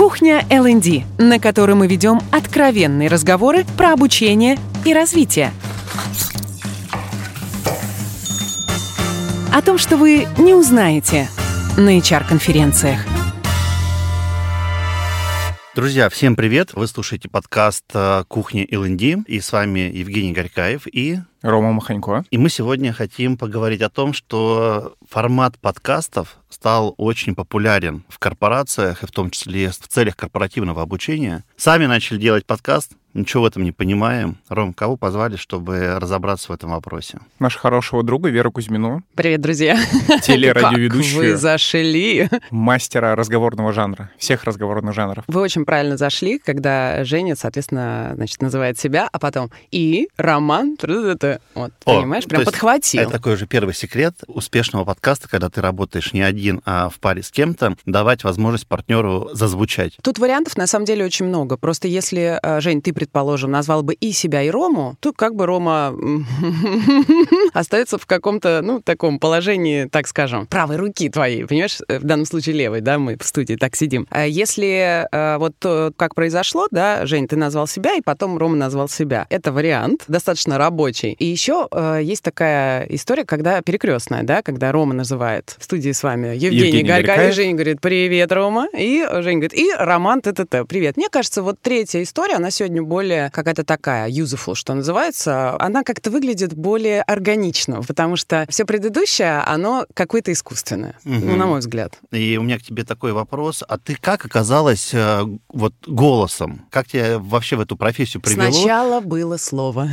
Кухня ЛНД, на которой мы ведем откровенные разговоры про обучение и развитие. О том, что вы не узнаете на HR-конференциях. Друзья, всем привет! Вы слушаете подкаст э, «Кухня ЛНД» и с вами Евгений Горькаев и... Рома Маханько. И мы сегодня хотим поговорить о том, что формат подкастов стал очень популярен в корпорациях, и в том числе в целях корпоративного обучения. Сами начали делать подкаст, Ничего в этом не понимаем. Ром, кого позвали, чтобы разобраться в этом вопросе? Нашего хорошего друга Веру Кузьмину. Привет, друзья. Телерадиоведущую. Как вы зашли. Мастера разговорного жанра. Всех разговорных жанров. Вы очень правильно зашли, когда Женя, соответственно, значит, называет себя, а потом и Роман. Вот, О, понимаешь, прям подхватил. Это такой же первый секрет успешного подкаста, когда ты работаешь не один, а в паре с кем-то, давать возможность партнеру зазвучать. Тут вариантов на самом деле очень много. Просто если, э, Жень, ты предположим, назвал бы и себя, и Рому, то как бы Рома остается в каком-то, ну, таком положении, так скажем, правой руки твоей, понимаешь? В данном случае левой, да, мы в студии так сидим. А если э, вот как произошло, да, Жень, ты назвал себя, и потом Рома назвал себя. Это вариант, достаточно рабочий. И еще э, есть такая история, когда перекрестная, да, когда Рома называет в студии с вами Евгений, Евгений Горька, и Женя говорит, привет, Рома, и Женя говорит, и Роман, т-т-т, привет. Мне кажется, вот третья история, она сегодня более какая-то такая useful, что называется, она как-то выглядит более органично, потому что все предыдущее, оно какое-то искусственное, угу. ну, на мой взгляд. И у меня к тебе такой вопрос. А ты как оказалась э, вот голосом? Как тебя вообще в эту профессию привело? Сначала было слово.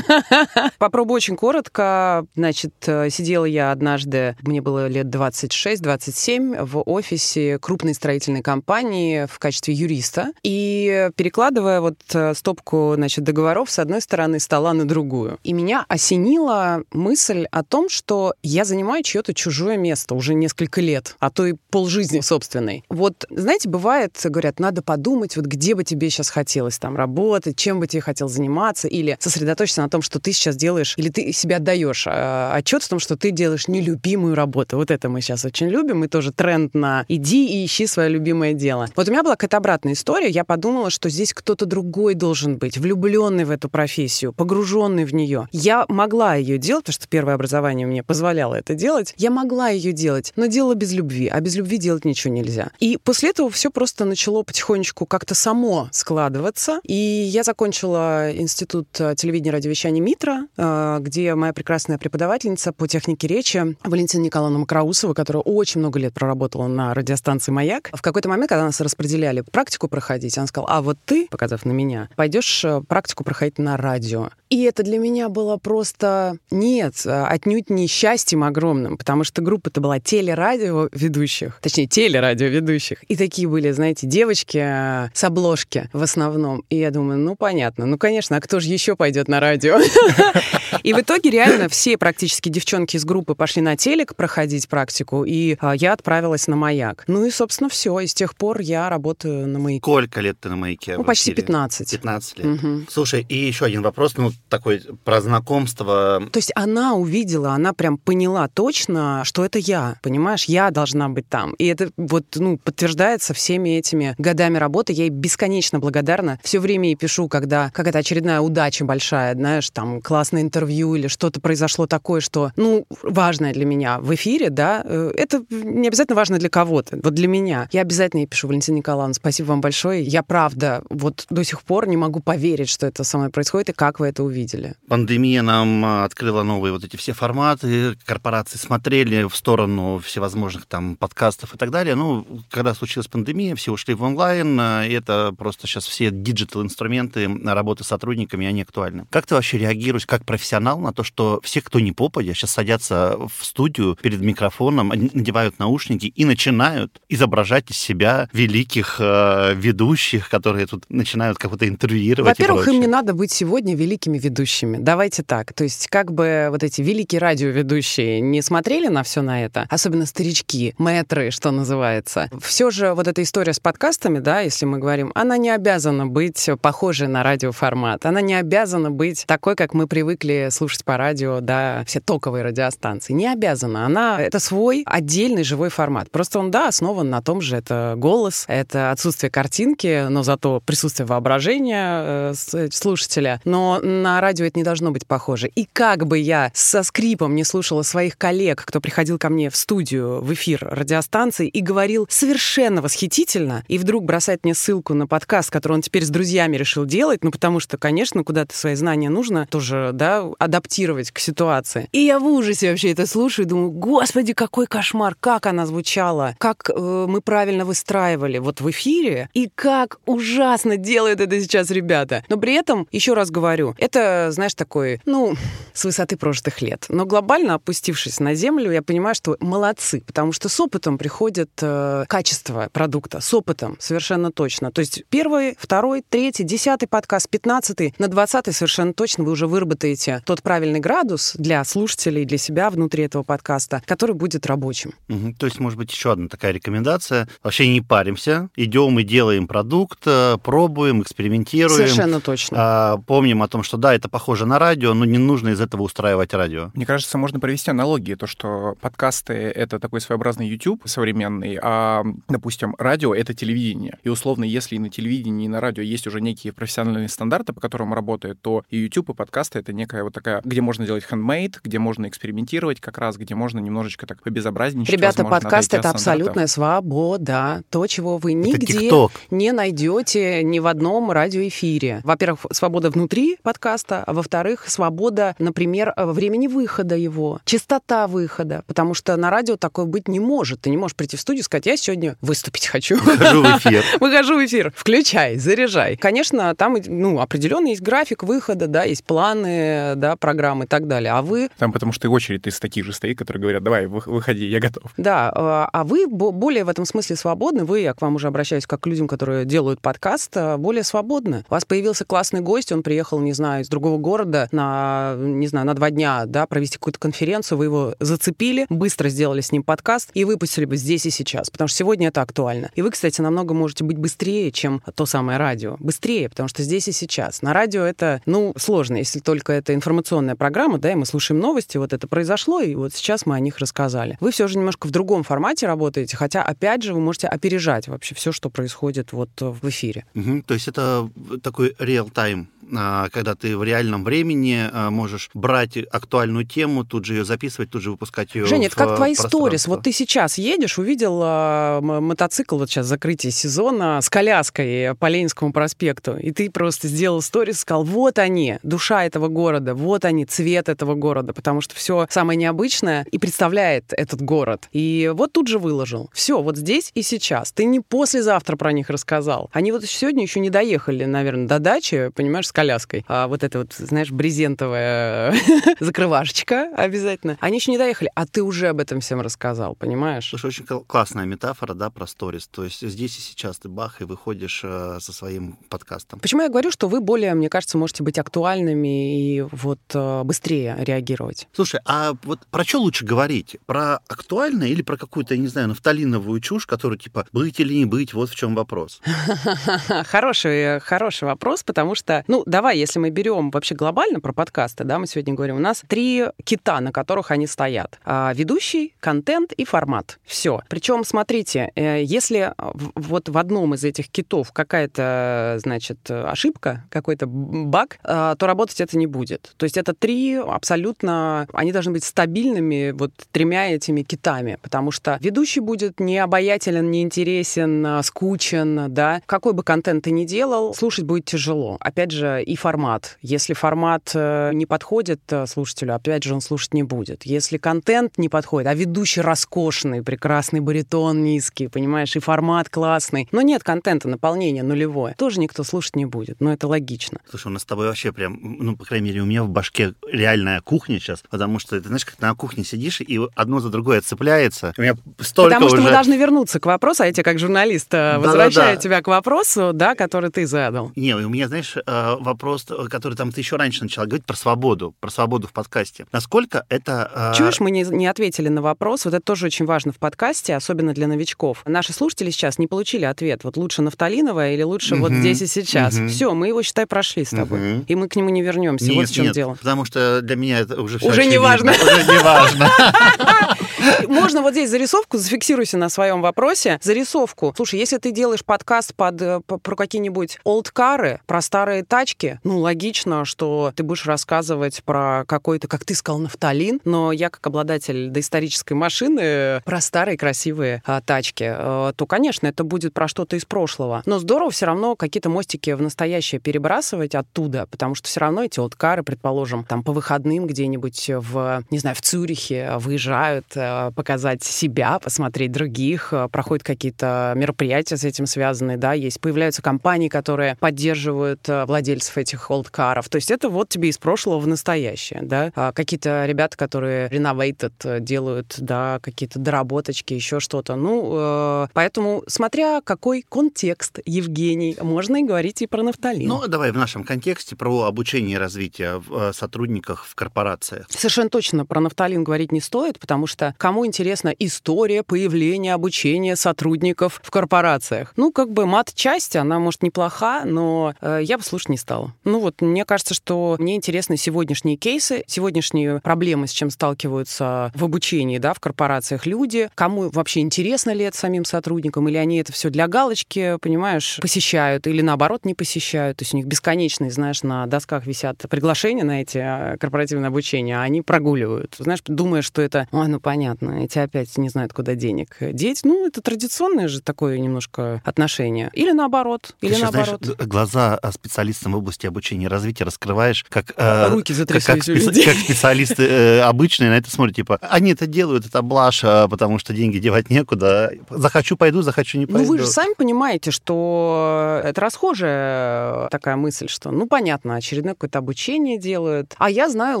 Попробую очень коротко. Значит, э, сидела я однажды, мне было лет 26-27, в офисе крупной строительной компании в качестве юриста. И перекладывая вот э, стопку, значит, договоров с одной стороны стола на другую. И меня осенила мысль о том, что я занимаю чье-то чужое место уже несколько лет, а то и полжизни собственной. Вот, знаете, бывает, говорят, надо подумать, вот где бы тебе сейчас хотелось там работать, чем бы тебе хотел заниматься, или сосредоточиться на том, что ты сейчас делаешь, или ты себя отдаешь э, отчет в том, что ты делаешь нелюбимую работу. Вот это мы сейчас очень любим, и тоже тренд на иди и ищи свое любимое дело. Вот у меня была какая-то обратная история, я подумала, что здесь кто-то другой должен должен быть влюбленный в эту профессию, погруженный в нее. Я могла ее делать, потому что первое образование мне позволяло это делать. Я могла ее делать, но делала без любви, а без любви делать ничего нельзя. И после этого все просто начало потихонечку как-то само складываться. И я закончила институт э, телевидения и радиовещания МИТРа, э, где моя прекрасная преподавательница по технике речи Валентина Николаевна Макроусова, которая очень много лет проработала на радиостанции «Маяк», в какой-то момент, когда нас распределяли практику проходить, она сказала, а вот ты, показав на меня, пойдешь э, практику проходить на радио. И это для меня было просто нет, э, отнюдь не счастьем огромным, потому что группа-то была телерадио ведущих, точнее, телерадио ведущих. И такие были, знаете, девочки э, с обложки в основном. И я думаю, ну, понятно, ну, конечно, а кто же еще пойдет на радио? И в итоге реально все практически девчонки из группы пошли на телек проходить практику, и я отправилась на «Маяк». Ну и, собственно, все. И с тех пор я работаю на «Маяке». Сколько лет ты на «Маяке»? Ну, почти 15. 15 лет. Угу. Слушай, и еще один вопрос, ну, такой про знакомство. То есть она увидела, она прям поняла точно, что это я, понимаешь? Я должна быть там. И это вот, ну, подтверждается всеми этими годами работы. Я ей бесконечно благодарна. Все время ей пишу, когда какая-то очередная удача большая, знаешь, там, классное интервью или что-то произошло такое, что, ну, важное для меня в эфире, да, э, это не обязательно важно для кого-то. Вот для меня. Я обязательно ей пишу, Валентина Николаевна, спасибо вам большое. Я правда вот до сих пор не могу поверить, что это со мной происходит, и как вы это увидели? Пандемия нам а, открыла новые вот эти все форматы, корпорации смотрели в сторону всевозможных там подкастов и так далее. Ну, когда случилась пандемия, все ушли в онлайн, а, и это просто сейчас все диджитал-инструменты работы с сотрудниками, они актуальны. Как ты вообще реагируешь как профессионал на то, что все, кто не попадя, сейчас садятся в студию перед микрофоном, надевают наушники и начинают изображать из себя великих э, ведущих, которые тут начинают как-то интервьюировать во-первых, им не надо быть сегодня великими ведущими. Давайте так. То есть как бы вот эти великие радиоведущие не смотрели на все на это, особенно старички, мэтры, что называется. Все же вот эта история с подкастами, да, если мы говорим, она не обязана быть похожей на радиоформат. Она не обязана быть такой, как мы привыкли слушать по радио, да, все токовые радиостанции. Не обязана. Она, это свой отдельный живой формат. Просто он, да, основан на том же, это голос, это отсутствие картинки, но зато присутствие воображения э, слушателя. Но на радио это не должно быть похоже. И как бы я со скрипом не слушала своих коллег, кто приходил ко мне в студию, в эфир радиостанции и говорил совершенно восхитительно, и вдруг бросает мне ссылку на подкаст, который он теперь с друзьями решил делать, ну потому что, конечно, куда-то свои знания нужно тоже, да, адаптировать к ситуации. И я в ужасе вообще это слушаю, думаю, господи, какой кошмар, как она звучала, как э, мы правильно выстраивали вот в эфире, и как ужасно делают это сейчас ребята. Но при этом, еще раз говорю, это, знаешь, такой, ну, с высоты прожитых лет. Но глобально опустившись на землю, я понимаю, что молодцы, потому что с опытом приходит э, качество продукта, с опытом совершенно точно. То есть первый, второй, третий, десятый подкаст, пятнадцатый, на двадцатый совершенно точно вы уже выработаете тот правильный градус для слушателей, для себя внутри этого подкаста, который будет рабочим. Угу. То есть, может быть, еще одна такая рекомендация. Вообще не паримся, идем и делаем продукт, э, пробуем, экспериментируем. Совершенно точно. А, помним о том, что да, это похоже на радио, но не нужно из этого устраивать радио. Мне кажется, можно провести аналогии, то, что подкасты — это такой своеобразный YouTube современный, а, допустим, радио — это телевидение. И условно, если и на телевидении, и на радио есть уже некие профессиональные стандарты, по которым работает, то и YouTube, и подкасты — это некая вот такая, где можно делать handmade, где можно экспериментировать как раз, где можно немножечко так побезобразничать. Ребята, подкаст — это абсолютная свобода. То, чего вы нигде не найдете ни в одном радиоэфире. Во-первых, свобода внутри подкаста, а во-вторых, свобода, например, времени выхода его, частота выхода, потому что на радио такое быть не может. Ты не можешь прийти в студию и сказать, я сегодня выступить хочу. Выхожу в эфир. Выхожу в эфир. Включай, заряжай. Конечно, там ну, определенный есть график выхода, да, есть планы, да, программы и так далее. А вы... Там потому что и очередь из таких же стоит, которые говорят, давай, выходи, я готов. Да, а, а вы более в этом смысле свободны. Вы, я к вам уже обращаюсь как к людям, которые делают подкаст, а, более свободны. У вас появился классный гость, он приехал, не знаю, из другого города на, не знаю, на два дня, да, провести какую-то конференцию, вы его зацепили, быстро сделали с ним подкаст и выпустили бы здесь и сейчас, потому что сегодня это актуально. И вы, кстати, намного можете быть быстрее, чем то самое радио. Быстрее, потому что здесь и сейчас. На радио это, ну, сложно, если только это информационная программа, да, и мы слушаем новости, вот это произошло, и вот сейчас мы о них рассказали. Вы все же немножко в другом формате работаете, хотя, опять же, вы можете опережать вообще все, что происходит вот в эфире. Угу, то есть это такой реал-тайм а, когда ты в реальном времени а, можешь брать актуальную тему, тут же ее записывать, тут же выпускать ее. Женя, это как твои сторис. Вот ты сейчас едешь, увидел э, мотоцикл, вот сейчас закрытие сезона, с коляской по Ленинскому проспекту, и ты просто сделал сторис, сказал, вот они, душа этого города, вот они, цвет этого города, потому что все самое необычное и представляет этот город. И вот тут же выложил. Все, вот здесь и сейчас. Ты не послезавтра про них рассказал. Они вот сегодня еще не доехали, наверное, до дачи, понимаешь, коляской. А вот это вот, знаешь, брезентовая закрывашечка обязательно. Они еще не доехали, а ты уже об этом всем рассказал, понимаешь? Слушай, очень классная метафора, да, про сторис. То есть здесь и сейчас ты бах и выходишь э, со своим подкастом. Почему я говорю, что вы более, мне кажется, можете быть актуальными и вот э, быстрее реагировать? Слушай, а вот про что лучше говорить? Про актуальное или про какую-то, я не знаю, нафталиновую чушь, которую типа быть или не быть, вот в чем вопрос? Хороший, хороший вопрос, потому что, ну, давай, если мы берем вообще глобально про подкасты, да, мы сегодня говорим, у нас три кита, на которых они стоят. А, ведущий, контент и формат. Все. Причем, смотрите, э, если вот в одном из этих китов какая-то, значит, ошибка, какой-то баг, а, то работать это не будет. То есть это три абсолютно... Они должны быть стабильными вот тремя этими китами, потому что ведущий будет не обаятелен, не интересен, а, скучен, да. Какой бы контент ты ни делал, слушать будет тяжело. Опять же, и формат. Если формат э, не подходит э, слушателю, опять же, он слушать не будет. Если контент не подходит, а ведущий роскошный, прекрасный баритон низкий, понимаешь, и формат классный, но нет контента, наполнение нулевое, тоже никто слушать не будет. Но это логично. Слушай, у нас с тобой вообще прям, ну, по крайней мере, у меня в башке реальная кухня сейчас, потому что, ты знаешь, как на кухне сидишь, и одно за другое цепляется. У меня столько Потому что уже... мы должны вернуться к вопросу, а я тебе как журналист да, возвращаю да, да. тебя к вопросу, да, который ты задал. Не, у меня, знаешь, э, вопрос, который там ты еще раньше начала говорить про свободу, про свободу в подкасте. Насколько это... Э, Чуешь, мы не, не ответили на вопрос, вот это тоже очень важно в подкасте, особенно для новичков. Наши слушатели сейчас не получили ответ, вот лучше нафталиновая или лучше uh-huh, вот здесь и сейчас. Uh-huh. Все, мы его, считай, прошли с тобой. Uh-huh. И мы к нему не вернемся. Не, Нет, вот в чем нет, дело. потому что для меня это уже все Уже не очевидно. важно. Уже не важно. Можно вот здесь зарисовку, зафиксируйся на своем вопросе. Зарисовку. Слушай, если ты делаешь подкаст под, э, по- про какие-нибудь олдкары, про старые тачки, ну, логично, что ты будешь рассказывать про какой-то, как ты сказал, нафталин, но я, как обладатель доисторической машины, про старые красивые а, тачки, э, то, конечно, это будет про что-то из прошлого. Но здорово все равно какие-то мостики в настоящее перебрасывать оттуда, потому что все равно эти олдкары, предположим, там по выходным где-нибудь в, не знаю, в Цюрихе выезжают э, показать себя, посмотреть других, э, проходят какие-то мероприятия с этим связанные, да, есть, появляются компании, которые поддерживают э, владельцев этих олдкаров. То есть это вот тебе из прошлого в настоящее, да. А какие-то ребята, которые renovated э, делают, да, какие-то доработочки, еще что-то. Ну, э, поэтому, смотря какой контекст, Евгений, можно и говорить и про нафталин. Ну, давай в нашем контексте про обучение и развитие в сотрудниках в корпорациях. Совершенно точно про нафталин говорить не стоит, потому что кому интересна история появления, обучения сотрудников в корпорациях? Ну, как бы мат-часть, она, может, неплоха, но э, я бы слушать не стала. Ну вот, мне кажется, что мне интересны сегодняшние кейсы, сегодняшние проблемы, с чем сталкиваются в обучении, да, в корпорациях люди, кому вообще интересно ли это самим сотрудникам, или они это все для галочки, понимаешь, посещают, или наоборот не посещают. То есть у них бесконечные, знаешь, на досках висят приглашения на эти э, корпоративные обучения, а они прогуливают. Знаешь, думая, что это, ой, ну понятно, эти опять не знают, куда денег деть. Ну, это традиционное же такое немножко отношение. Или наоборот, или Ты сейчас, наоборот. г- глаза а, специалистам в области обучения и развития раскрываешь, как, э, Руки как, затряслись как специ- как специалисты э, обычные на это смотрят, типа, они это делают, это блажь, потому что деньги девать некуда. Захочу, пойду, захочу, не пойду. Ну, вы же сами понимаете, что это расхожая такая мысль, что, ну, понятно, очередное какое-то обучение делают, а я знаю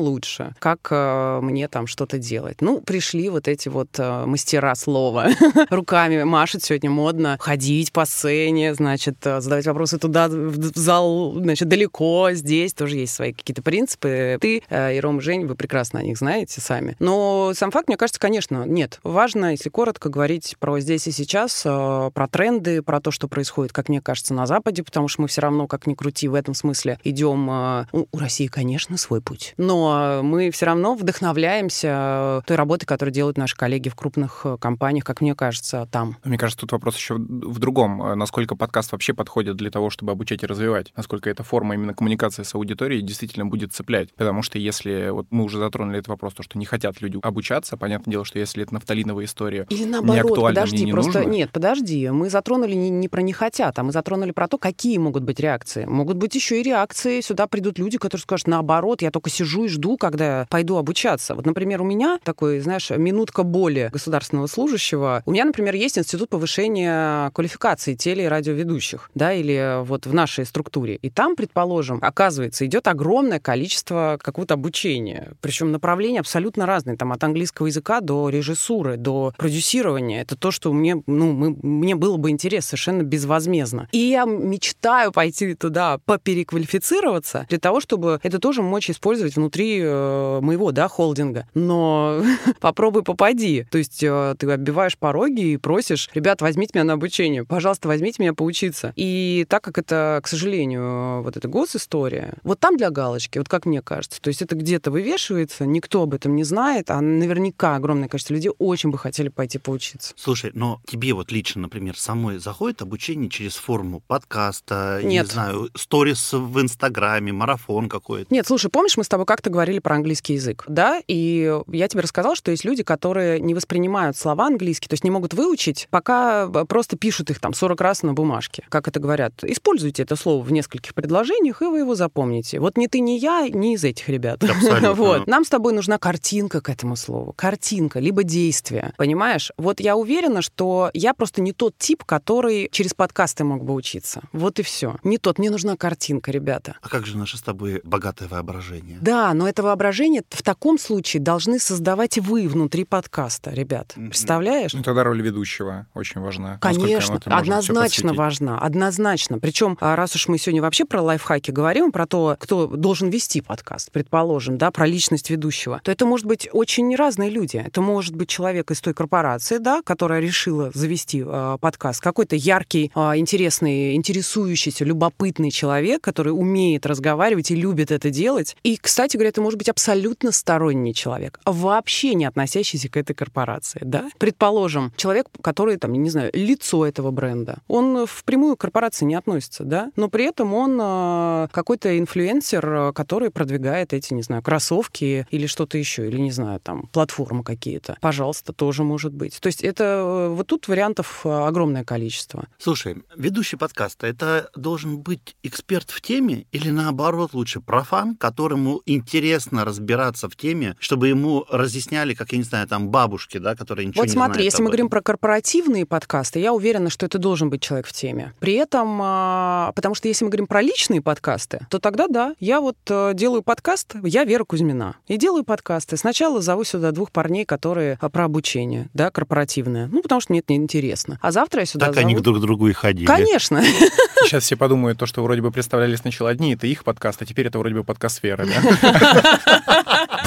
лучше, как э, мне там что-то делать. Ну, пришли вот эти вот э, мастера слова, руками машут сегодня модно, ходить по сцене, значит, э, задавать вопросы туда, в зал, значит, далеко, здесь тоже есть свои какие-то принципы. Ты э, и Рома, Жень, вы прекрасно о них знаете сами. Но сам факт, мне кажется, конечно, нет. Важно, если коротко, говорить про здесь и сейчас, э, про тренды, про то, что происходит, как мне кажется, на Западе, потому что мы все равно, как ни крути, в этом смысле идем... э, ну, у России, конечно, свой путь. Но мы все равно вдохновляемся той работой, которую делают наши коллеги в крупных компаниях, как мне кажется, там. Мне кажется, тут вопрос еще в другом. Насколько подкаст вообще подходит для того, чтобы обучать и развивать? Насколько эта форма именно коммуникации с аудиторией действительно будет цеплять? Потому что если, вот мы уже затронули этот вопрос, то, что не хотят люди обучаться, понятное дело, что если это нафталиновая история, Или не наоборот, актуально, подожди, мне не просто нужно. нет, подожди, мы затронули не, не про не хотят, а мы затронули про то, какие могут быть реакции. Могут быть еще и реакции, сюда придут люди, которые скажут, наоборот, я только сижу и жду, когда пойду обучаться. Вот, например, у меня такой, знаешь, минутка боли государственного служащего. У меня, например, есть институт повышения квалификации теле- и радиоведущих, да, или вот в нашей структуре. И там, предположим, оказывается, идет огромное количество какого-то обучения. Причем направления абсолютно разные. Там от английского языка до режиссуры, до продюсирования. Это то, что мне, ну, мы, мне было бы интересно совершенно безвозмездно. И я мечтаю пойти туда попереквалифицироваться для того, чтобы это тоже мочь использовать внутри э, моего, да, холдинга. Но попробуй попади. То есть э, ты оббиваешь пороги и просишь, ребят, возьмите меня на обучение, пожалуйста, возьмите меня поучиться. И так как это, к сожалению, вот эта госистория, вот там для галочки, вот как мне кажется, то есть это где-то вывешивается, никто об этом не знает, а наверняка огромное количество людей очень бы хотели пойти поучиться. Слушай, но тебе вот лично, например, самой заходит обучение через форму подкаста, Нет. не знаю, сторис в Инстаграме, марафон какой-то? Нет, слушай, помнишь, мы с тобой как-то говорили про английский язык, да? И я тебе рассказала, что есть люди, которые не воспринимают слова английские, то есть не могут выучить, пока просто пишут их там 40 раз на бумажке. Как это говорят? Используйте это слово в нескольких предложениях, и вы его запомните. Вот ни ты, ни я, ни из этих ребят. Абсолютно. Вот. Нам с тобой нужна картинка к этому слову. Картинка, либо действие. Понимаешь? Вот я уверена, что я просто не тот тип, который через подкасты мог бы учиться. Вот и все. Не тот. Мне нужна картинка, ребята. А как же наше с тобой богатое воображение? Да, но это воображение в таком случае должны создавать вы внутри подкаста, ребят. Представляешь? Ну, тогда роль ведущего очень важна. Конечно, однозначно важна, однозначно. Причем, а, раз уж мы сегодня вообще про лайфхаки говорим, про то, кто должен вести подкаст, предположим, да, про личность ведущего, то это может быть очень разные люди. Это может быть человек из той корпорации, да, которая решила завести э, подкаст, какой-то яркий, э, интересный, интересующийся, любопытный человек, который умеет разговаривать и любит это делать. И, кстати говоря, это может быть абсолютно сторонний человек, вообще не относящийся к этой корпорации, да? Предположим, человек, который, там, не знаю, лицо этого бренда, он впрямую к корпорации не относится, да? Но при этом он э, какой-то инфлюенсер, который продвигает эти, не знаю, кроссовки или что-то еще, или, не знаю, там, платформы какие-то. Пожалуйста, тоже может быть. То есть это э, вот тут вариантов э, огромное количество. Слушай, ведущий подкаста, это должен быть эксперт в теме или наоборот лучше профан, которому интересно разбираться в теме, чтобы ему разъясняли, как, я не знаю, там бабушки, да, которые ничего вот не смотри, знают если мы говорим про корпоративные подкасты, я уверена, что это должен быть человек в теме. При этом, а, потому что если мы говорим про личные подкасты, то тогда да, я вот э, делаю подкаст, я Вера Кузьмина, и делаю подкасты. Сначала зову сюда двух парней, которые а, про обучение, да, корпоративное, ну, потому что мне это неинтересно. А завтра я сюда Так зову... они друг к другу и ходили. Конечно. Сейчас все подумают, то, что вроде бы представляли сначала одни, это их подкаст, а теперь это вроде бы подкаст Веры, да?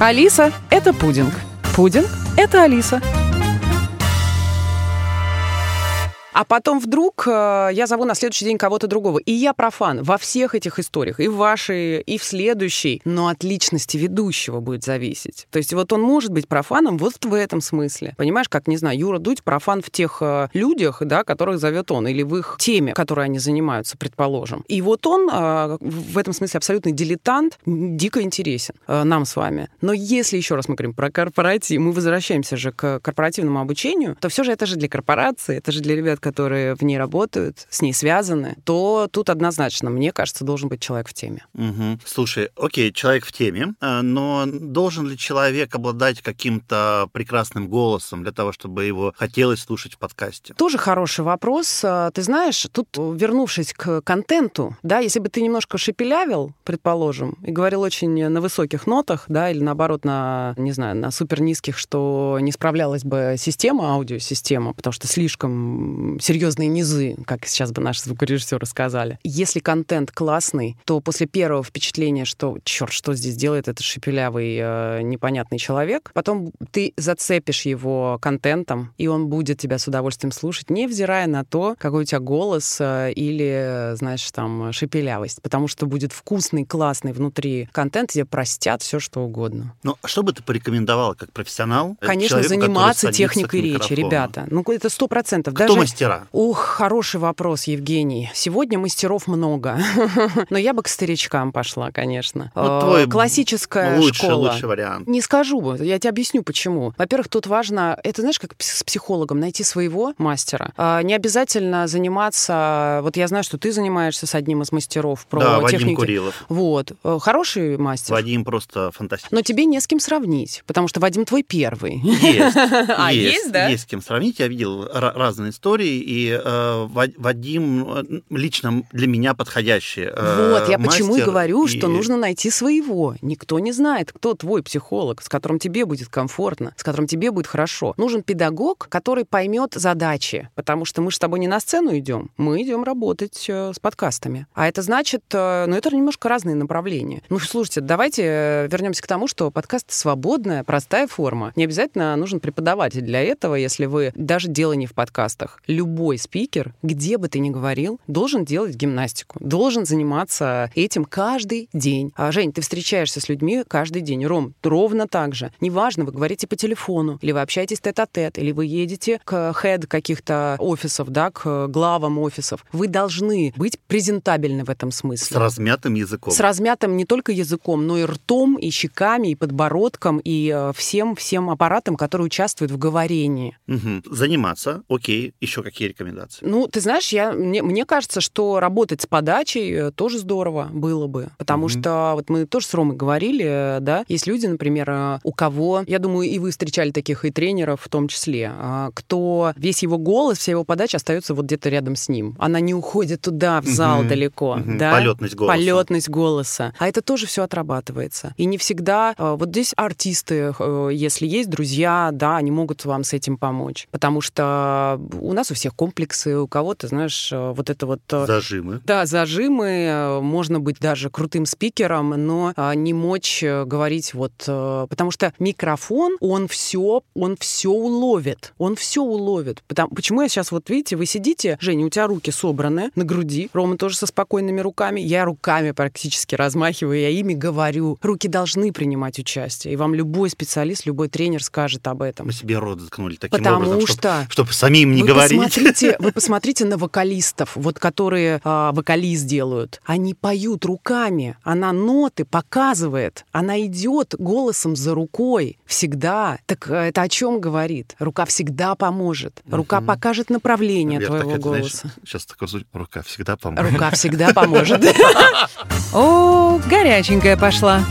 Алиса — это пудинг. Пудинг — это Алиса. А потом вдруг э, я зову на следующий день кого-то другого. И я профан во всех этих историях, и в вашей, и в следующей. Но от личности ведущего будет зависеть. То есть вот он может быть профаном вот в этом смысле. Понимаешь, как, не знаю, Юра Дудь профан в тех э, людях, да, которых зовет он, или в их теме, которой они занимаются, предположим. И вот он э, в этом смысле абсолютный дилетант, дико интересен нам с вами. Но если еще раз мы говорим про корпоратив, мы возвращаемся же к корпоративному обучению, то все же это же для корпорации, это же для ребят, которые в ней работают, с ней связаны, то тут однозначно, мне кажется, должен быть человек в теме. Мгм. Слушай, окей, человек в теме, а, но должен ли человек обладать каким-то прекрасным голосом для того, чтобы его хотелось слушать в подкасте? Тоже хороший вопрос. А, Ты знаешь, тут, э, вернувшись к контенту, да, если бы ты немножко шепелявил, предположим, и говорил очень на высоких нотах, да, или наоборот на, не знаю, на супер низких, что не справлялась бы система, аудиосистема, потому что слишком серьезные низы, как сейчас бы наши звукорежиссеры сказали. Если контент классный, то после первого впечатления, что, черт, что здесь делает этот шепелявый э, непонятный человек, потом ты зацепишь его контентом, и он будет тебя с удовольствием слушать, невзирая на то, какой у тебя голос э, или, знаешь, там, шепелявость. Потому что будет вкусный, классный внутри контент, где простят все, что угодно. Ну, что бы ты порекомендовала как профессионал? Конечно, человеку, заниматься техникой речи, микрофону? ребята. Ну, это сто процентов. Кто Даже... мастера? Ух, хороший вопрос, Евгений. Сегодня мастеров много. Но я бы к старичкам пошла, конечно. Ну, Э, твой Классическая лучший, школа. лучший вариант. Не скажу, я тебе объясню, почему. Во-первых, тут важно, это знаешь, как с психологом, найти своего мастера. А, Не обязательно заниматься, вот я знаю, что ты занимаешься с одним из мастеров про да, Вадим техники. Курилов. Вот, Э, хороший мастер. Вадим просто фантастический. Но тебе не с кем сравнить, потому что Вадим твой первый. Есть. А, есть, да? Есть с кем сравнить. Я видел ра- разные истории, и э, Ва- Вадим э, лично для меня подходящий э, Вот, я почему и мастер, говорю, что и- нужно найти своего. Никто не знает, кто твой психолог, с которым тебе будет комфортно, с которым тебе будет хорошо. Нужен педагог, который поймет задачи, потому что мы же с тобой не на сцену идем, мы идем работать э, с подкастами. А это значит, э, ну, это немножко разные направления. Ну, слушайте, давайте вернемся к тому, что подкаст свободная, простая форма. Не обязательно нужен преподаватель для этого, если вы даже дело не в подкастах. Любой спикер, где бы ты ни говорил, должен делать гимнастику, должен заниматься этим каждый день. А, Жень, ты встречаешься с людьми каждый день. Ром, ровно так же. Неважно, вы говорите по телефону, или вы общаетесь тет-а-тет, или вы едете к хед каких-то офисов, да, к главам офисов. Вы должны быть презентабельны в этом С смысле. размятым языком. С размятым не только языком, но и ртом, и щеками, и подбородком, и э, всем, всем аппаратом, который участвует в говорении. Мгм. Заниматься, окей. Еще какие рекомендации? Ну, ты знаешь, я, мне, мне кажется, что работать с подачей э, тоже здорово было бы. Потому Мгм. что вот мы тоже с Ромой говорили, э, да, есть люди, например, э, у кого, я думаю, и вы встречали таких и тренеров в том числе, а, кто весь его голос, вся его подача остается вот где-то рядом с ним. Она не уходит туда, в зал Мгм. далеко. Мгм. Да? Полетность голоса. Полетность голоса. А это тоже все отрабатывается. И не всегда... Вот здесь артисты, если есть друзья, да, они могут вам с этим помочь. Потому что у нас у у всех комплексы, у кого-то, знаешь, э, вот это вот... э, Зажимы. Да, зажимы, э, можно быть даже крутым спикером, но не мочь говорить вот... Потому что микрофон, он все, он все уловит, он все уловит. Потому, почему я сейчас, вот видите, вы сидите, Женя, у тебя руки собраны на груди, Рома тоже со спокойными руками, я руками практически размахиваю, я ими говорю. Руки должны принимать участие, и вам любой специалист, любой тренер скажет об этом. Мы себе рот заткнули таким Потому образом, что- чтобы самим не вы говорить. Посмотрите, вы посмотрите на вокалистов, вот которые а, вокалист делают. Они поют руками, она ноты показывает, она идет голосом за рукой всегда. Так э, это о чем говорит? Рука всегда поможет. Рука Мгм. покажет направление Вер, твоего так это, знаешь, голоса. сейчас такой рука всегда поможет. Рука всегда поможет. О, горяченькая пошла.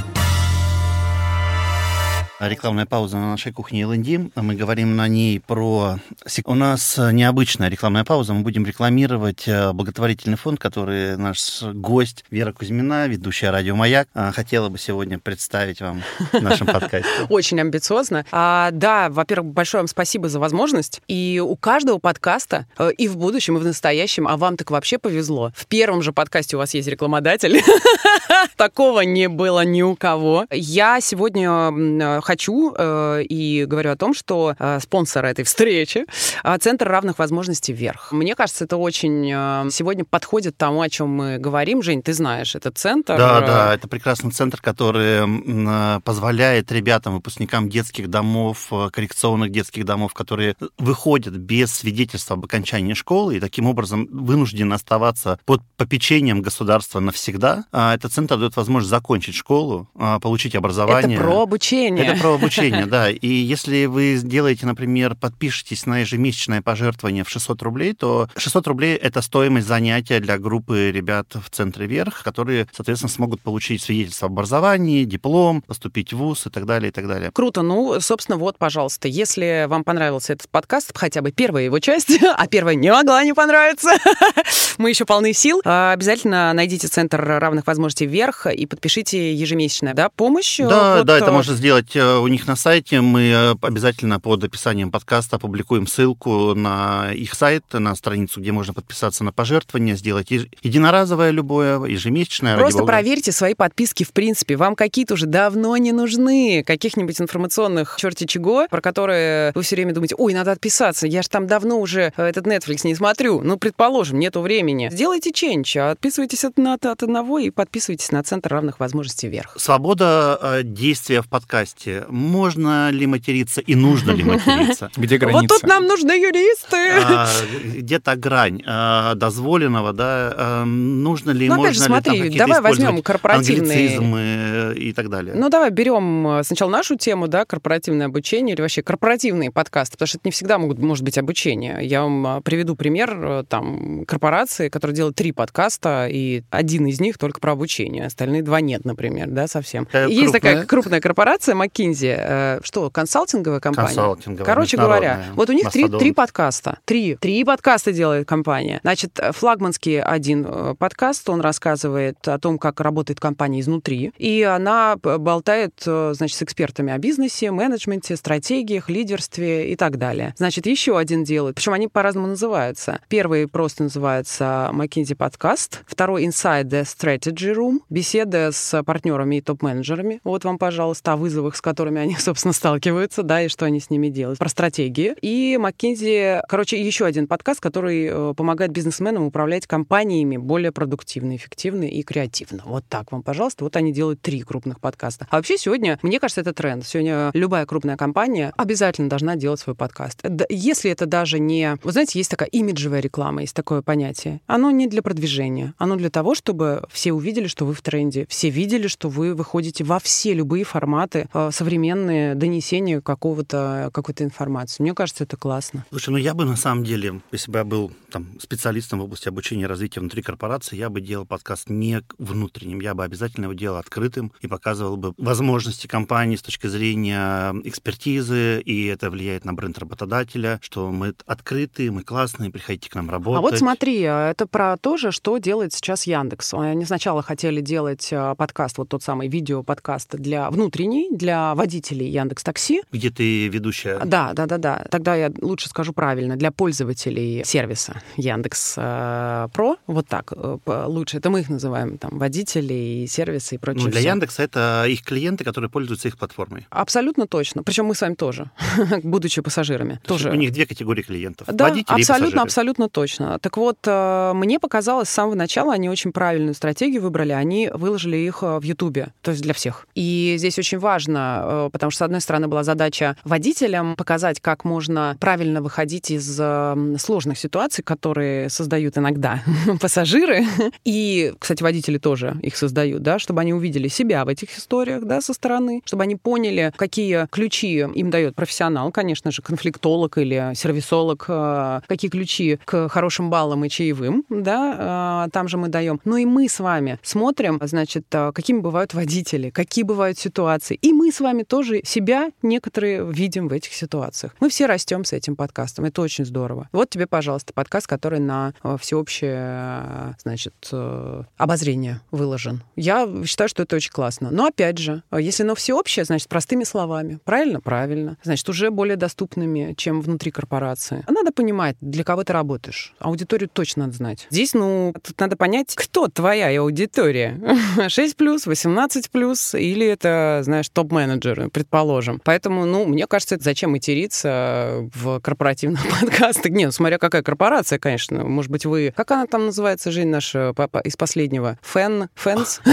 Рекламная пауза на нашей кухне ЛНД. Мы говорим на ней про... У нас необычная рекламная пауза. Мы будем рекламировать э, благотворительный фонд, который наш гость Вера Кузьмина, ведущая радио «Маяк», э, хотела бы сегодня представить вам в нашем подкасте. Очень амбициозно. А, да, во-первых, большое вам спасибо за возможность. И у каждого подкаста э, и в будущем, и в настоящем, а вам так вообще повезло. В первом же подкасте у вас есть рекламодатель. Такого не было ни у кого. Я сегодня э, хочу э, и говорю о том, что э, спонсор этой встречи э, Центр равных возможностей вверх. Мне кажется, это очень э, сегодня подходит тому, о чем мы говорим. Жень, ты знаешь этот центр. Да, Э, да, это прекрасный центр, который э, позволяет ребятам, выпускникам детских домов, э, коррекционных детских домов, которые выходят без свидетельства об окончании школы и таким образом вынуждены оставаться под попечением государства навсегда. А Этот центр дает возможность закончить школу, а, получить образование. Это про обучение. Это про обучение, да. И если вы сделаете, например, подпишетесь на ежемесячное пожертвование в 600 рублей, то 600 рублей — это стоимость занятия для группы ребят в Центре Верх, которые, соответственно, смогут получить свидетельство об образовании, диплом, поступить в ВУЗ и так далее, и так далее. Круто. Ну, собственно, вот, пожалуйста, если вам понравился этот подкаст, хотя бы первая его часть, а первая не могла не понравиться, мы еще полны сил, а, обязательно найдите Центр равных возможностей вверх и подпишите ежемесячную да, помощь. Да, Вот, да, это э, можно сделать э, у них на сайте. Мы э, обязательно под описанием подкаста опубликуем ссылку на их сайт, на страницу, где можно подписаться на пожертвование, сделать единоразовое любое, ежемесячное. Просто проверьте свои подписки, в принципе. Вам какие-то уже давно не нужны. Каких-нибудь информационных черти чего, про которые вы все время думаете, ой, надо отписаться, я же там давно уже э, этот Netflix не смотрю. Ну, предположим, нету времени. Сделайте ченч, отписывайтесь от, от, от одного и подписывайтесь на Центр равных возможностей вверх. Свобода э, действия в подкасте. Можно ли материться и нужно ли материться? Где граница? Вот тут нам нужны юристы. А, Где-то грань а, дозволенного, да, а, нужно ли, Ну, можно опять же, смотри, давай возьмем корпоративные... э, и так далее. Ну, давай берем э, сначала нашу тему, да, корпоративное обучение или вообще корпоративные подкасты, потому что это не всегда могут, может быть обучение. Я вам а, приведу пример э, там корпорации, которая делает три подкаста, и один из них только про обучение, остальные два нет, например, да, совсем. Э, Есть такая крупная? корпорация McKinsey, э, что, консалтинговая компания? Консалтинговая, Короче говоря, вот у них три, три подкаста. Три. Три подкаста делает компания. Значит, э, флагманский один э, подкаст, он рассказывает о том, как работает компания изнутри. И она болтает, значит, с экспертами о бизнесе, менеджменте, стратегиях, лидерстве и так далее. Значит, еще один делает. Причем они по-разному называются. Первый просто называется McKinsey подкаст. Второй Inside the Strategy Room. Беседа с партнерами и топ-менеджерами. Вот вам, пожалуйста, о вызовах, с которыми они, собственно, сталкиваются, да, и что они с ними делают. Про стратегии. И McKinsey, короче, еще один подкаст, который э, помогает бизнесменам управлять компаниями более продуктивно, эффективно и креативно. Вот так вам, пожалуйста. Вот они делают три крупных подкаста. А вообще сегодня, мне кажется, это тренд. Сегодня любая крупная компания обязательно должна делать свой подкаст. Если это даже не... Вы знаете, есть такая имиджевая реклама, есть такое понятие. Оно не для продвижения. Оно для того, чтобы все увидели, что вы в тренде. Все видели, что вы выходите во все любые форматы э, современные донесения какого-то, какой-то информации. Мне кажется, это классно. Слушай, ну я бы на самом деле, если бы я был там, специалистом в области обучения и развития внутри корпорации, я бы делал подкаст не внутренним, я бы обязательно его делал открытым и показывал бы возможности компании с точки зрения экспертизы, и это влияет на бренд работодателя, что мы открыты, мы классные, приходите к нам работать. А вот смотри, а это про то же, что делает сейчас Яндекс. Они сначала хотели делать а, подкаст, вот тот самый видео-подкаст для внутренний, для для водителей Яндекс Такси. Где ты ведущая? Да, да, да, да. Тогда я лучше скажу правильно. Для пользователей сервиса Яндекс э, Про. Вот так э, лучше. Это мы их называем там водители и сервисы и прочее. Ну, для всё. Яндекса это их клиенты, которые пользуются их платформой. Абсолютно точно. Причем мы с вами тоже, будучи пассажирами. То Тоже. У них две категории клиентов. Да, водители абсолютно, абсолютно точно. Так вот, э, мне показалось с самого начала, они очень правильную стратегию выбрали, они выложили их в Ютубе, то есть для всех. И здесь очень важно, э, потому что, с одной стороны, была задача водителям показать, как можно правильно выходить из э, сложных ситуаций, которые создают иногда пассажиры. И, кстати, водители тоже их создают, да, чтобы они увидели себя в этих историях, да, со стороны, чтобы они поняли, какие ключи им дает профессионал, конечно же, конфликтолог или сервисолог, э, какие ключи к хорошим баллам и чаевым, да, э, там же мы даем. Ну и мы с вами смотрим, значит, какими бывают водители, какие бывают ситуации. И мы с вами тоже себя некоторые видим в этих ситуациях. Мы все растем с этим подкастом. Это очень здорово. Вот тебе, пожалуйста, подкаст, который на э, всеобщее, э, значит, э, обозрение выложен. Я считаю, что это очень классно. Но опять же, если оно всеобщее, значит, простыми словами. Правильно? Правильно. Значит, уже более доступными, чем внутри корпорации. Надо понимать, для кого ты работаешь. Аудиторию точно надо знать. Здесь, ну, тут надо понять, кто твоя аудитория. 6 плюс, 18 плюс, или это, знаешь, топ-менеджеры, предположим. Поэтому, ну, мне кажется, это зачем материться в корпоративных подкастах? Не, ну, смотря какая корпорация, конечно. Может быть, вы... Как она там называется, Жень, наша папа из последнего? Фэн? Фэнс?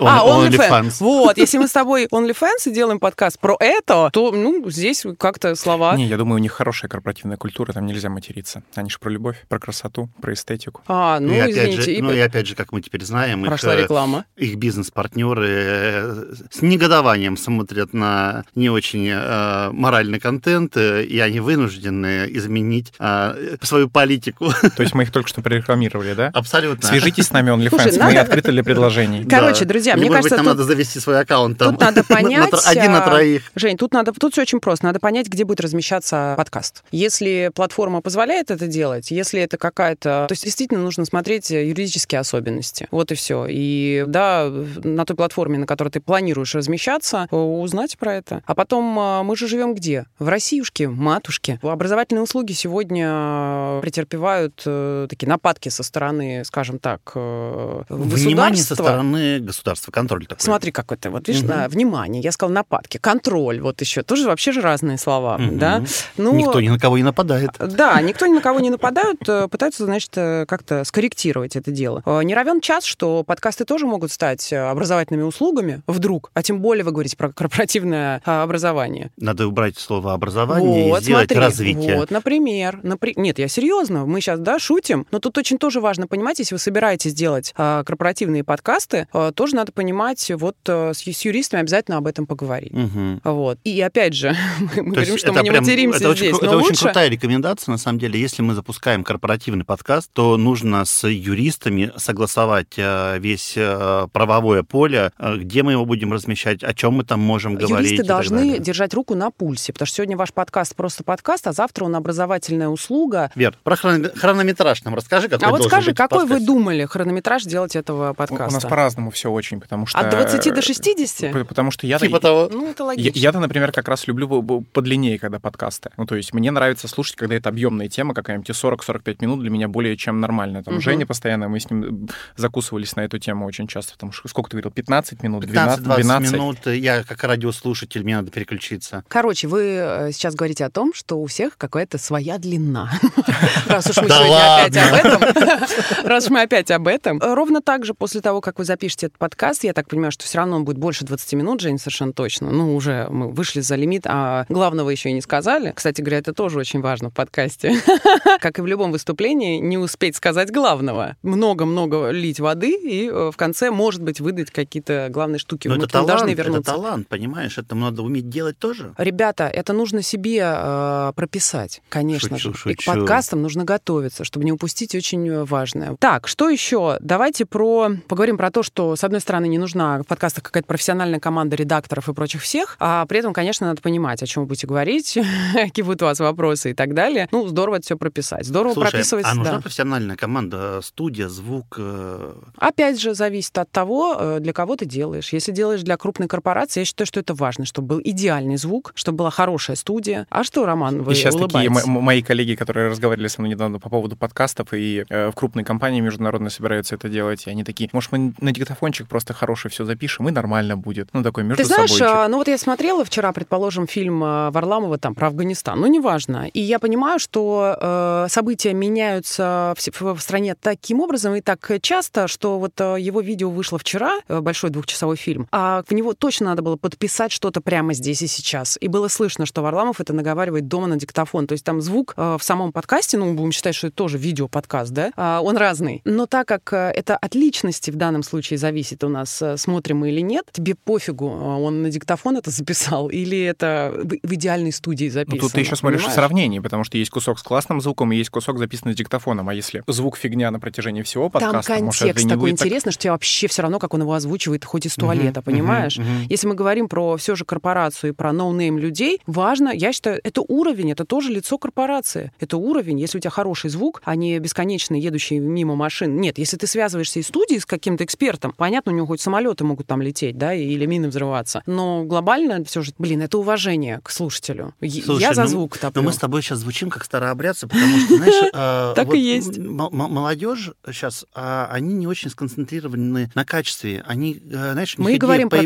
А, OnlyFans. Вот, если мы с тобой OnlyFans и делаем подкаст про это, то, ну, здесь как-то слова... Не, я думаю, у них хорошая корпоративная культура, там нельзя материться. Они же про любовь, про красоту, про эстетику. А, ну, и опять извините, же, и ну и опять же, как мы теперь знаем, их, прошла э, реклама. их бизнес-партнеры э, с негодованием смотрят на не очень э, моральный контент, э, и они вынуждены изменить э, свою политику. То есть мы их только что прорекламировали, да? Абсолютно. Свяжитесь с нами, OnlyFans, Слушай, мы надо- открыты для предложений. Да. Короче, друзья, Или, мне может быть, кажется, нам тут- надо завести свой аккаунт там. Тут надо на- на понять... Один на а, троих. Жень, тут надо, тут все очень просто. Надо понять, где будет размещаться подкаст. Если платформа позволяет это делать, если это какая-то... То есть действительно нужно смотреть юридические особенности. Вот и все. И да, на той платформе, на которой ты планируешь размещаться, узнать про это. А потом а, мы же живем где? В Россиюшке, матушке. Образовательные услуги сегодня претерпевают э, такие нападки со стороны, скажем так, э, Внимание со государства. стороны государства, контроль такой. Смотри, как это. Вот видишь, Мгм. да, внимание, я сказала нападки, контроль, вот еще. Тоже вообще же разные слова, Мгм. да? Ну, Никто ни на кого не нападает. Да, никто ни на кого не нападают, э, пытаются, значит, э, как-то скорректировать это дело. Э, Не равен час, что подкасты тоже могут стать э, образовательными услугами вдруг, а тем более вы говорите про корпоративное а, образование. Надо убрать слово образование Вот, и сделать смотри, развитие. Вот, например, напри- Нет, я серьезно, мы сейчас, да, шутим, но тут очень тоже важно понимать, если вы собираетесь делать а, корпоративные подкасты, а, тоже надо понимать, вот а, с, с юристами обязательно об этом поговорить. Мгм. Вот. И опять же, мы говорим, что мы не прям- материмся это очень, здесь, кру- но это очень крутая рекомендация, на самом деле. Если мы запускаем корпоративный подкаст, то нужно с юристами согласовать э, весь э, правовое поле, где мы его будем размещать, о чем мы там можем говорить. и Юристы должны далее. держать руку на пульсе, потому что сегодня ваш подкаст просто подкаст, а завтра он образовательная услуга. Вер, про хрон- хронометраж нам расскажи, какой а вот скажи, какой вы думали хронометраж делать этого У- подкаста? У нас по-разному все очень, потому что... От 20 до э, 60? п- Потому что я... Типа того. Ну, это Я- логично. Я-то, например, как раз люблю подлиннее, когда подкасты. Ну, то есть мне нравится слушать, когда это объемная тема, какая-нибудь и 40-45 минут для меня более чем нормально. Там Мгм. Женя постоянно, мы с ним закусывались на эту тему очень часто, потому что, сколько ты говорил, 15 минут, 12, 15-20 12? минут, я как радиослушатель, мне надо переключиться. Короче, вы э, сейчас говорите о том, что у всех какая-то своя длина. Раз уж мы сегодня опять об этом. Раз уж мы опять об этом. Э, Ровно так же после того, как вы запишете этот подкаст, я так понимаю, что все равно он будет больше 20 минут, Жень, совершенно точно. Ну, уже мы вышли за лимит, а главного еще и не сказали. Кстати говоря, это тоже очень важно в подкасте. Как и в любом выступлении, не успеть сказать главного. Много-много лить воды и э, в конце, может быть, выдать какие-то главные штуки. Но Мы это ним должны талант, это вернуться. Талант, понимаешь? Это надо уметь делать тоже. Ребята, это нужно себе э, прописать, конечно Шучу, же. И к шучу. подкастам нужно готовиться, чтобы не упустить очень э, важное. Так, что еще? Давайте про поговорим про то, что, с одной стороны, не нужна в подкастах какая-то профессиональная команда редакторов и прочих всех, а при этом, конечно, надо понимать, о чем вы будете говорить, какие будут у вас вопросы и так далее. Ну, здорово это все прописать. Здорово Слушай, прописывать, а нужна да. профессиональная команда, студия, звук? э, Опять же, зависит от того, э, для кого ты делаешь. Если делаешь для крупной корпорации, корпорации, я считаю, что это важно, чтобы был идеальный звук, чтобы была хорошая студия. А что, Роман, вы И сейчас улыбаетесь? такие мои коллеги, которые разговаривали со мной недавно по поводу подкастов, и э, в крупной компании международной собираются это делать, и они такие, может, мы на диктофончик просто хороший все запишем, и нормально будет. Ну, такой между Ты знаешь, собойчик. а, ну вот я смотрела вчера, предположим, фильм а, Варламова там про Афганистан, ну неважно. И я понимаю, что э, события меняются в, в- в стране таким образом и так часто, что вот э, его видео вышло вчера, э, большой двухчасовой фильм, а в него точно надо было подписать что-то прямо здесь и сейчас. И было слышно, что Варламов это наговаривает дома на диктофон. То есть там звук э, в самом подкасте, ну, будем считать, что это тоже видеоподкаст, да, а, он разный. Но так как э, это от личности в данном случае зависит у нас, э, смотрим мы или нет, тебе пофигу, э, он на диктофон это записал или это в в идеальной студии Ну, записано. тут ты еще смотришь в понимаешь? сравнении, потому что есть кусок с классным звуком и есть кусок записанный с диктофоном. А если звук фигня на протяжении всего Там подкаста, может, это контекст не такой будет так- интересный, что тебе вообще все равно, как он его озвучивает, хоть из туалета, Мгм, понимаешь? мгм, мгм. Если мы говорим про все же корпорацию и про no-name людей, важно, я считаю, это уровень, это тоже лицо корпорации. Это уровень, если у тебя хороший звук, а не бесконечно едущий мимо машин. Нет, если ты связываешься из студии с каким-то экспертом, понятно, у него хоть самолеты могут там лететь, да, или мины взрываться. Но глобально все же, блин, это уважение к слушателю. Слушай, я за ну, звук Но топлю. мы с тобой сейчас звучим как старообрядцы, потому что, знаешь, э, Так и есть. молодежь сейчас, а, они не очень сконцентрированы на качестве. Они, э, знаешь, Мы говорим про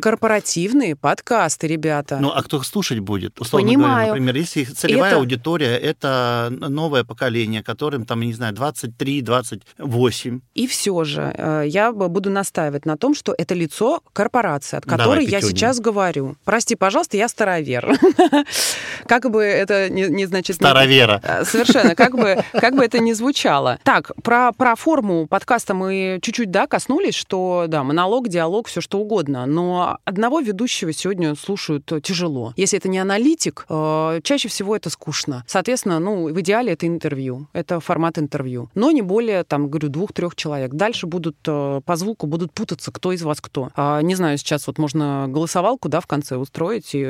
корпоративные подкасты, ребята. Ну, а кто слушать будет? Условно Понимаю. говоря, например, если их целевая Это- аудитория это новое поколение, которым там, я не знаю, 23-28. И все же э, я буду настаивать на том, что это лицо корпорации, от Давай, которой я Петюня. сейчас говорю. Прости, пожалуйста, я старовер. Как бы это не значит... Старовера. Э, Совершенно, как бы, как бы это ни звучало. Так, про, про форму подкаста мы чуть-чуть, да, коснулись, что, да, монолог, диалог, все что угодно, но одного ведущего сегодня слушают э, тяжело. Если это не аналитик, э, чаще всего это скучно. Соответственно, ну, в идеале это интервью, это формат интервью. Но не более, там, говорю, двух-трех человек. Дальше будут э, по звуку будут путаться, кто из вас кто. А, не знаю, сейчас вот можно голосовалку, да, в конце устроить. И,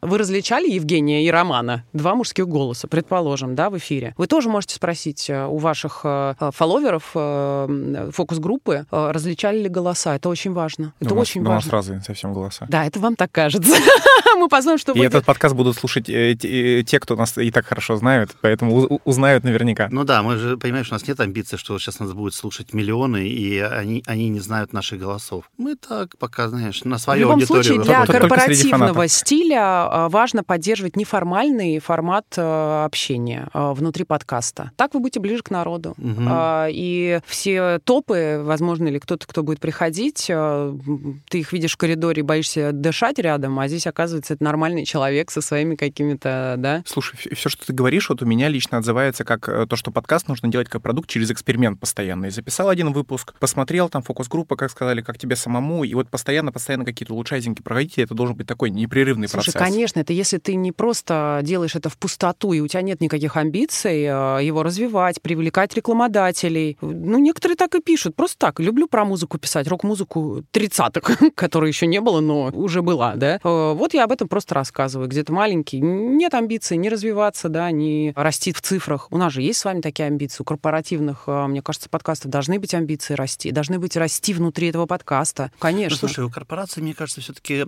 вы различали Евгения и Романа? Два мужских голоса, предположим, да, в эфире. Вы тоже можете спросить у ваших фолловеров фокус-группы, различали ли голоса. Это очень важно. Это Ну, у нас- очень ну, у нас важно. разные совсем голоса. Да, это вам так кажется. Мы посмотрим, что И будет. этот подкаст будут слушать э, те, э, те, кто нас и так хорошо знают, поэтому узнают наверняка. Ну да, мы же, понимаешь, у нас нет амбиций, что сейчас нас будут слушать миллионы, и они, они не знают наших голосов. Мы так пока, знаешь, на В свою любом аудиторию. случае, для Только- только среди корпоративного стиля а, важно поддерживать неформальный формат а, общения внутри подкаста. Так вы будете ближе к народу. А, И все топы, возможно, или кто-то, кто будет приходить, ты их видишь в коридоре и боишься дышать рядом, а здесь, оказывается, это нормальный человек со своими какими-то, да, Слушай, все, что ты говоришь, вот у меня лично отзывается как э, то, что подкаст нужно делать как продукт через эксперимент постоянно. И записал один выпуск, посмотрел там фокус-группа, как сказали, как тебе самому, и вот постоянно-постоянно какие-то улучшайзинки проводите, это должен быть такой непрерывный Слушай, процесс. конечно, это если ты не просто делаешь это в пустоту, и у тебя нет никаких амбиций э, его развивать, привлекать рекламодателей. Ну, некоторые так и пишут, просто так. Люблю про музыку писать, рок-музыку 30-х, которой еще не было, но уже была, да. Э, Вот я об этом просто рассказываю. Где-то маленький. Нет амбиций не развиваться, да, не расти в цифрах. У нас же есть с вами такие амбиции. У корпоративных, э, мне кажется, подкастов должны быть амбиции расти. Должны быть расти внутри этого подкаста. Ну, Конечно. слушай, у корпорации, мне кажется, все-таки,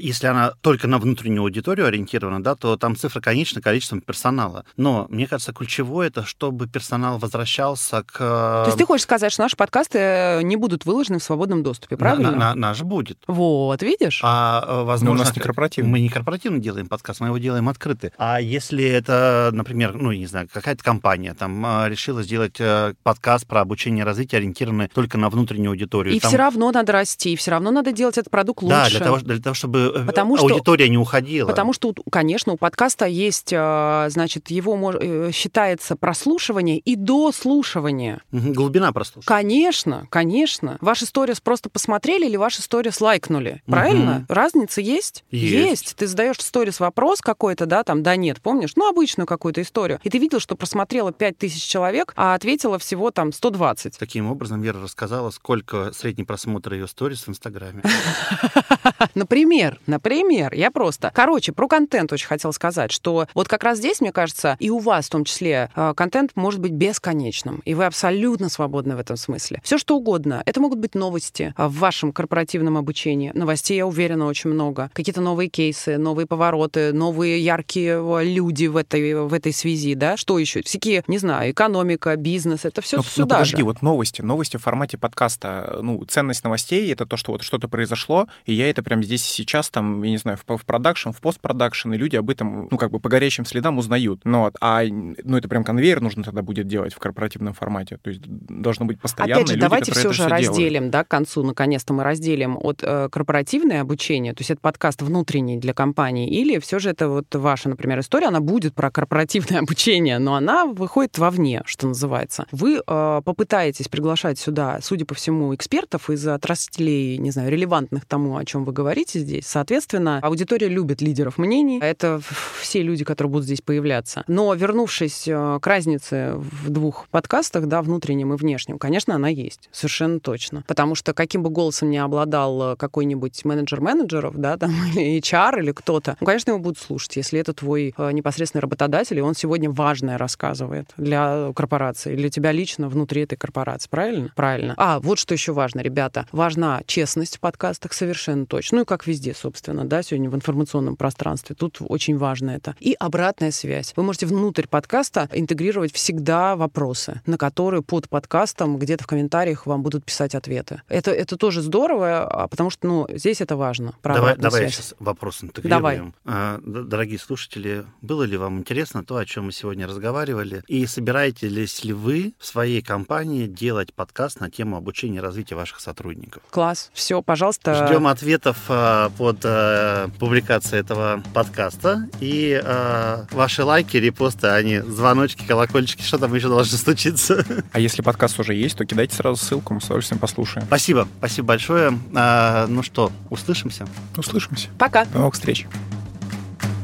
если она только на внутреннюю аудиторию ориентирована, да, то там цифра, конечно, количеством персонала. Но, мне кажется, ключевое это, чтобы персонал возвращался к... То есть ты хочешь сказать, что наши подкасты э, не будут выложены в свободном доступе, правильно? На, на- наш будет. Вот, видишь? А, э, возможно, Но у нас не корпоративный. Мы не корпоративно делаем подкаст, мы его делаем открытый. А если это, например, ну, не знаю, какая-то компания там а, решила сделать э, подкаст про обучение и развитие, ориентированный только на внутреннюю аудиторию. и там- все равно надо расти, и все равно надо делать этот продукт лучше. Да, для того, для того, чтобы э, Потому что- аудитория не уходила. Потому что, конечно, у подкаста есть, э, значит, его э, считается прослушивание и дослушивание. Глубина прослушивания. Конечно, конечно. Ваши сторис просто посмотрели или ваши сторис лайкнули? Правильно? Разница есть? Есть. Ты задаешь в сторис вопрос какой-то, да, там, да нет, помнишь? Ну, обычную какую-то историю. И ты видел, что просмотрело 5000 человек, а ответило всего там 120. Таким образом, Вера рассказала, сколько средний просмотр ее сторис в Инстаграме. Например, например, я просто... Короче, про контент очень хотела сказать, что вот как раз здесь, мне кажется, и у вас в том числе, э, контент может быть бесконечным, и вы абсолютно свободны в этом смысле. Все что угодно. Это могут быть новости э, в вашем корпоративном обучении. Новостей, я уверена, очень много. Какие-то новые кейсы, новые повороты, новые яркие люди в этой, в этой связи, да? Что еще? Всякие, не знаю, экономика, бизнес, это все ну, сюда ну, подожди, же. вот новости. Новости в формате подкаста. Ну, ценность новостей — это то, что вот что-то произошло, и я это прямо здесь и сейчас, там, я не знаю, в, в продакшн, в постпродакшн, и люди об этом, ну, как бы по горячим следам узнают. Ну, вот, а, ну, это прям конвейер нужно тогда будет делать в корпоративном формате. То есть должно быть постоянно Опять же, люди, давайте все же все разделим, делают. да, к концу, наконец-то мы разделим от э, корпоративное обучение, то есть это подкаст внутренний для компании, или все же это вот ваша, например, история, она будет про корпоративное обучение, но она выходит вовне, что называется. Вы э, попытаетесь приглашать сюда, судя по всему, экспертов из отраслей, не знаю, релевантных тому, о чем вы говорите здесь. Соответственно, аудитория любит лидеров мнений. Это все люди, которые будут здесь появляться. Но вернувшись э, к разнице в двух подкастах, да, внутреннем и внешнем, конечно, она есть. Совершенно точно. Потому что каким бы голосом ни обладал э, какой-нибудь менеджер менеджеров, да, там, или HR, или кто-то, ну, конечно, его будут слушать, если это твой э, непосредственный работодатель, и он сегодня важное рассказывает для корпорации, для тебя лично внутри этой корпорации. Правильно? Правильно. А, вот что еще важно, ребята. Важна честность в подкастах совершенно точно. Ну и как везде, собственно, да, сегодня в информационном пространстве. Тут очень важно это. И обратная связь. Вы можете внутрь подкаста интегрировать всегда вопросы, на которые под подкастом где-то в комментариях вам будут писать ответы. Это, это тоже здорово, а, потому что, ну, здесь это важно. Давай, давай я связь. сейчас вопрос интегрируем. Давай. А, д- Дорогие слушатели, было ли вам интересно то, о чем мы сегодня разговаривали? И собираетесь ли вы в своей компании делать подкаст на тему обучения и развития ваших сотрудников? Класс. Все, пожалуйста. Ждем ответов а, под а, публикацией этого подкаста. И а, ваши лайки, репосты, они, звоночки, колокольчики, что там еще должно случиться. А если подкаст уже есть, то кидайте сразу ссылку, мы с удовольствием послушаем. Спасибо, спасибо большое. А, ну что, услышимся? Услышимся. Пока. До новых встреч.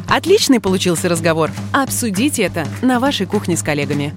Отличный получился разговор. Обсудите это на вашей кухне с коллегами.